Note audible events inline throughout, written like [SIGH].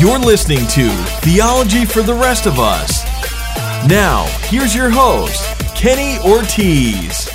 You're listening to Theology for the Rest of Us. Now, here's your host, Kenny Ortiz.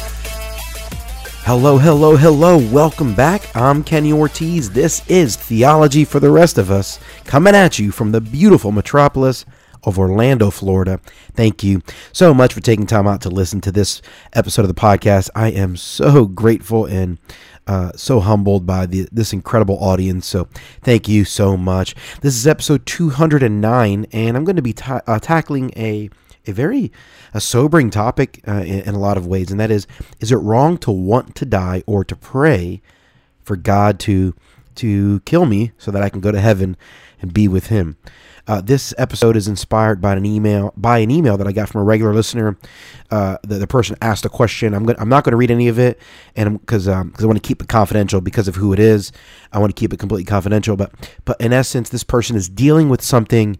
Hello, hello, hello. Welcome back. I'm Kenny Ortiz. This is Theology for the Rest of Us, coming at you from the beautiful metropolis of Orlando, Florida. Thank you so much for taking time out to listen to this episode of the podcast. I am so grateful and uh, so humbled by the, this incredible audience. So thank you so much. This is episode 209, and I'm going to be ta- uh, tackling a a very a sobering topic uh, in, in, a lot of ways, and that is: is it wrong to want to die or to pray for God to to kill me so that I can go to heaven and be with Him? Uh, this episode is inspired by an email by an email that I got from a regular listener. Uh, the, the, person asked a question. I'm going I'm not going to read any of it, and because um, because I want to keep it confidential because of who it is. I want to keep it completely confidential. But but in essence, this person is dealing with something.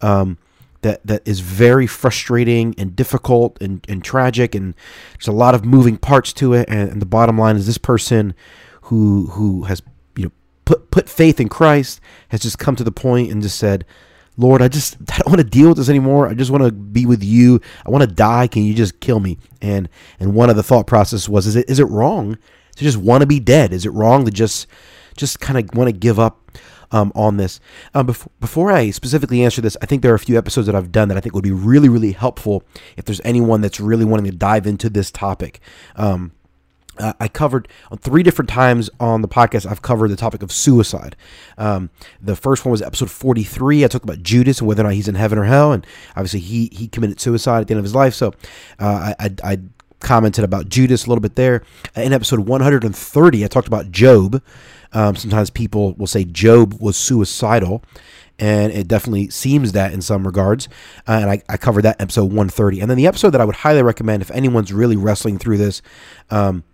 Um, that, that is very frustrating and difficult and, and tragic and there's a lot of moving parts to it and, and the bottom line is this person who who has put put faith in Christ has just come to the point and just said Lord, I just I don't want to deal with this anymore. I just want to be with you. I want to die. Can you just kill me? And and one of the thought process was is it is it wrong to just want to be dead? Is it wrong to just just kind of want to give up um, on this? Um, before, before I specifically answer this, I think there are a few episodes that I've done that I think would be really really helpful if there's anyone that's really wanting to dive into this topic. Um, uh, I covered on three different times on the podcast. I've covered the topic of suicide. Um, the first one was episode 43. I talked about Judas and whether or not he's in heaven or hell, and obviously he he committed suicide at the end of his life. So uh, I, I, I commented about Judas a little bit there. In episode 130, I talked about Job. Um, sometimes people will say Job was suicidal, and it definitely seems that in some regards. Uh, and I, I, covered that episode 130. And then the episode that I would highly recommend if anyone's really wrestling through this. Um,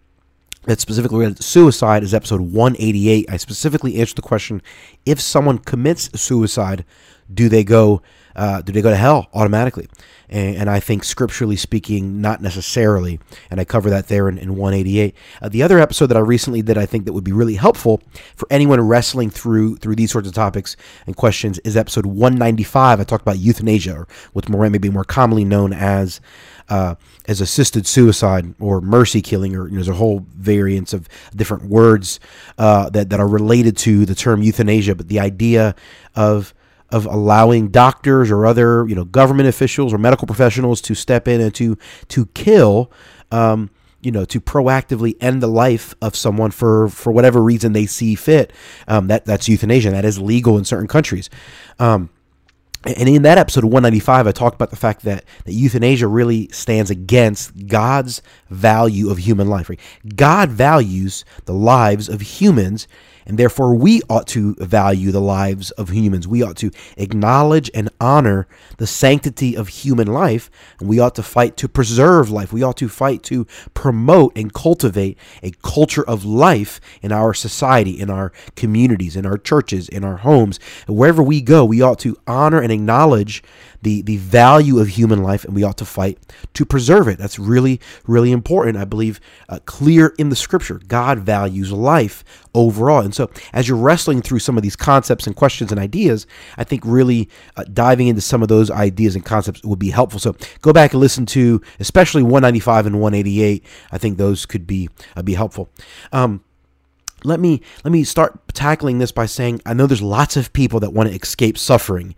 that specifically related to suicide is episode 188. I specifically answered the question: If someone commits suicide, do they go? Uh, do they go to hell automatically? And, and, I think scripturally speaking, not necessarily. And I cover that there in, in 188. Uh, the other episode that I recently did, I think that would be really helpful for anyone wrestling through through these sorts of topics and questions, is episode 195. I talked about euthanasia, or what's more maybe more commonly known as uh, as assisted suicide or mercy killing, or you know, there's a whole variance of different words uh, that that are related to the term euthanasia. But the idea of of allowing doctors or other you know government officials or medical professionals to step in and to to kill. Um, you know, to proactively end the life of someone for for whatever reason they see fit. Um, that that's euthanasia. That is legal in certain countries. Um, and in that episode of 195, I talked about the fact that, that euthanasia really stands against God's value of human life. Right? God values the lives of humans and therefore, we ought to value the lives of humans. We ought to acknowledge and honor the sanctity of human life. And we ought to fight to preserve life. We ought to fight to promote and cultivate a culture of life in our society, in our communities, in our churches, in our homes. Wherever we go, we ought to honor and acknowledge the, the value of human life, and we ought to fight to preserve it. That's really, really important. I believe uh, clear in the scripture. God values life overall. And so, as you're wrestling through some of these concepts and questions and ideas, I think really uh, diving into some of those ideas and concepts would be helpful. So, go back and listen to especially 195 and 188. I think those could be uh, be helpful. Um, let me let me start tackling this by saying I know there's lots of people that want to escape suffering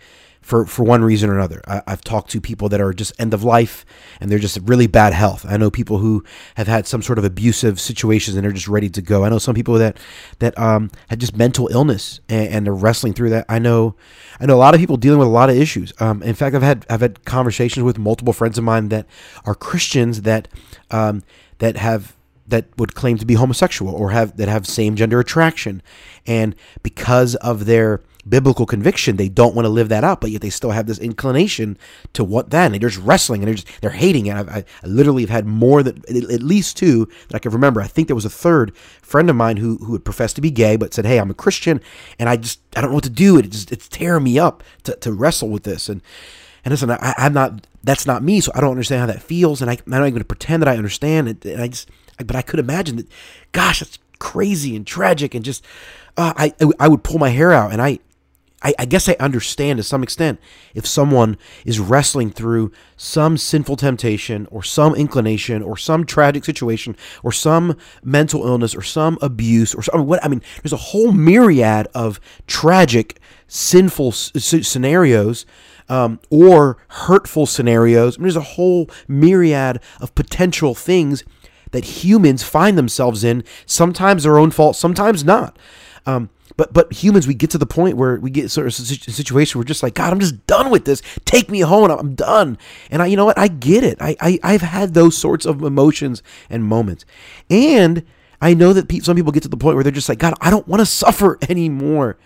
for, for one reason or another. I, have talked to people that are just end of life and they're just really bad health. I know people who have had some sort of abusive situations and they're just ready to go. I know some people that that um, had just mental illness and, and they're wrestling through that. I know I know a lot of people dealing with a lot of issues. Um, in fact, I've had I've had conversations with multiple friends of mine that are Christians that um, that have that would claim to be homosexual or have that have same gender attraction and because of their biblical conviction, they don't want to live that out, but yet they still have this inclination to what then? They're just wrestling and they're just they're hating it. I, I literally have had more than at least two that I can remember. I think there was a third friend of mine who who had professed to be gay, but said, "Hey, I'm a Christian, and I just I don't know what to do. It just it's tearing me up to, to wrestle with this." And and listen, I, I'm not that's not me, so I don't understand how that feels, and I, I'm not even going to pretend that I understand it. And I just but I could imagine that. Gosh, that's crazy and tragic, and just uh, I I would pull my hair out, and I I, I guess I understand to some extent if someone is wrestling through some sinful temptation or some inclination or some tragic situation or some mental illness or some abuse or some, what I mean, there's a whole myriad of tragic, sinful s- scenarios um, or hurtful scenarios. I mean, there's a whole myriad of potential things that humans find themselves in. Sometimes their own fault, sometimes not. Um, but but humans, we get to the point where we get sort of a situation where we're just like, God, I'm just done with this. Take me home. I'm done. And I, you know what? I get it. I, I I've had those sorts of emotions and moments, and I know that pe- some people get to the point where they're just like, God, I don't want to suffer [LAUGHS] anymore.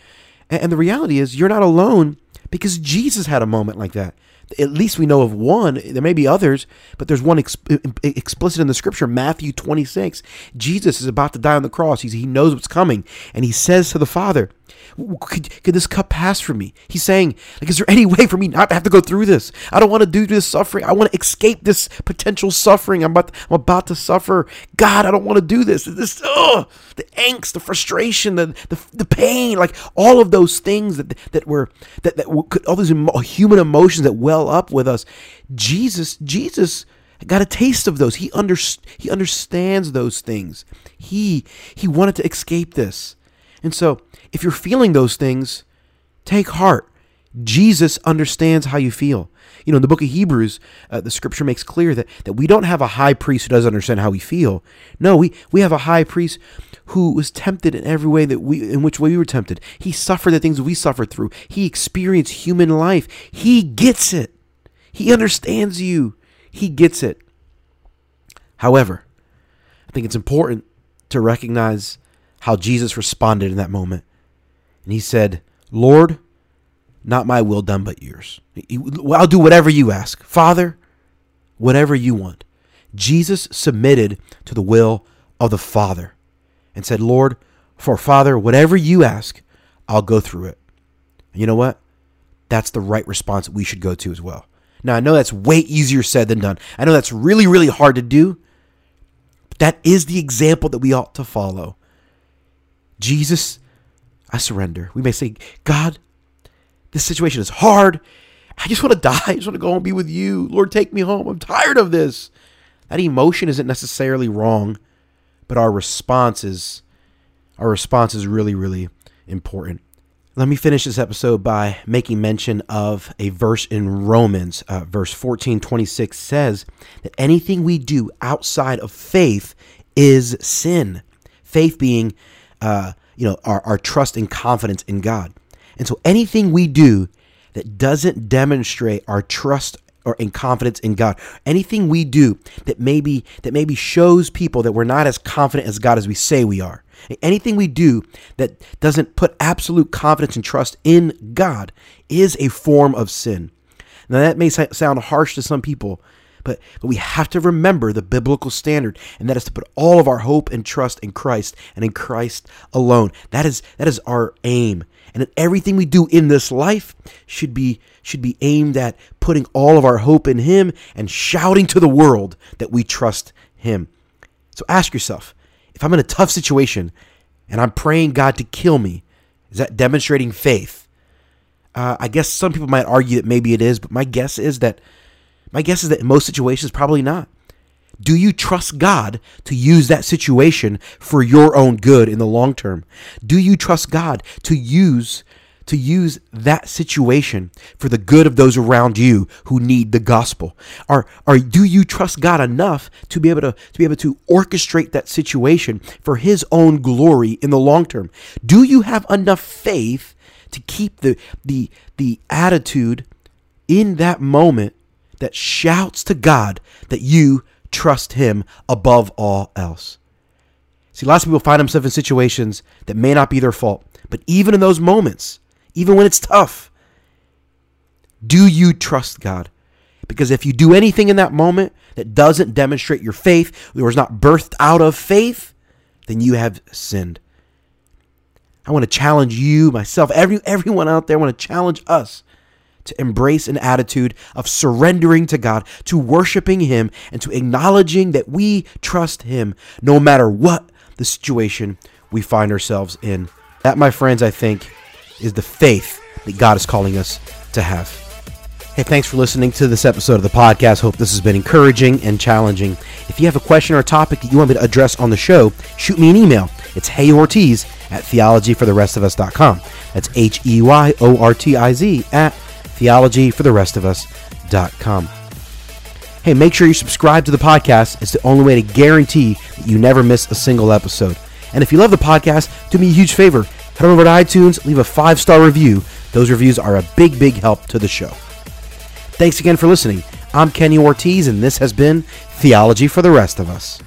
And, and the reality is, you're not alone because Jesus had a moment like that at least we know of one. There may be others, but there's one ex- explicit in the scripture, Matthew 26. Jesus is about to die on the cross. He's, he knows what's coming, and he says to the Father, could, could this cup pass from me? He's saying, like, is there any [LAUGHS] way for me not to have to go through this? I don't want to do this suffering. I want to escape this potential suffering. I'm about, to, I'm about to suffer. God, I don't want to do this. This, ugh, the angst, the frustration, the, the, the pain, like all of those things that that were that that could, all those emo- human emotions that well up with us. Jesus, Jesus got a taste of those. He under, he understands those things. He he wanted to escape this. And so, if you're feeling those things, take heart. Jesus understands how you feel. You know, in the book of Hebrews, uh, the scripture makes clear that, that we don't have a high priest who doesn't understand how we feel. No, we, we have a high priest who was tempted in every way that we in which way we were tempted. He suffered the things we suffered through. He experienced human life. He gets it. He understands you. He gets it. However, I think it's important to recognize how Jesus responded in that moment. And he said, Lord, not my will done but yours. I'll do whatever you ask. Father, whatever you want. Jesus submitted to the will of the Father and said, Lord, for Father, whatever you ask, I'll go through it. And you know what? That's the right response we should go to as well. Now, I know that's way easier said than done. I know that's really, really hard to do. But that is the example that we ought to follow. Jesus, I surrender. We may say, God, this situation is hard. I just want to [LAUGHS] die. I just want to go home and be with you. Lord, take me home. I'm tired of this. That emotion isn't necessarily wrong, but our response is our response is really, really important. Let me finish this episode by making mention of a verse in Romans. Uh, verse 14 26 says that anything we do outside of faith is sin. Faith being, uh, you know, our, our trust and confidence in God. And so anything we do that doesn't demonstrate our trust or in confidence in God. Anything we do that maybe that maybe shows people that we're not as confident as God as we say we are. Anything we do that doesn't put absolute confidence and trust in God is a form of sin. Now that may sound harsh to some people, but, but we have to remember the biblical standard, and that is to put all of our hope and trust in Christ and in Christ alone. That is that is our aim. And that everything we do in this life should be should be aimed at putting all of our hope in him and shouting to the world that we trust him. So ask yourself, if I'm in a tough situation and I'm praying God to kill me, is that demonstrating faith? Uh, I guess some people might argue that maybe it is, but my guess is that my guess is that in most situations, probably not. Do you trust God to use that situation for your own good in the long term? Do you trust God to use to use that situation for the good of those around you who need the gospel? Or, or do you trust God enough to be able to, to be able to orchestrate that situation for his own glory in the long term? Do you have enough faith to keep the the the attitude in that moment that shouts to God that you trust Him above all else. See, lots of people find themselves in situations that may not be their fault, but even in those moments, even when it's tough, do you trust God? Because if you do anything in that moment that doesn't demonstrate your faith, or is not birthed out of faith, then you have sinned. I want to challenge you, myself, every, everyone out there, I want to challenge us to embrace an attitude of surrendering to God, to worshiping Him, and to acknowledging that we trust Him no matter what the situation we find ourselves in. That, my friends, I think, is the faith that God is calling us to have. Hey, thanks for listening to this episode of the podcast. Hope this has been encouraging and challenging. If you have a question or a topic that you want me to address on the show, shoot me an email. It's heyortiz at theologyfortherestofus.com. That's H E Y O R T I Z at theologyfortherestofus.com. Hey, make sure you subscribe to the podcast. It's the only way to guarantee that you never miss a single episode. And if you love the podcast, do me a huge favor. Head over to iTunes, leave a five star review. Those reviews are a big, big help to the show. Thanks again for listening. I'm Kenny Ortiz, and this has been Theology for the Rest of Us.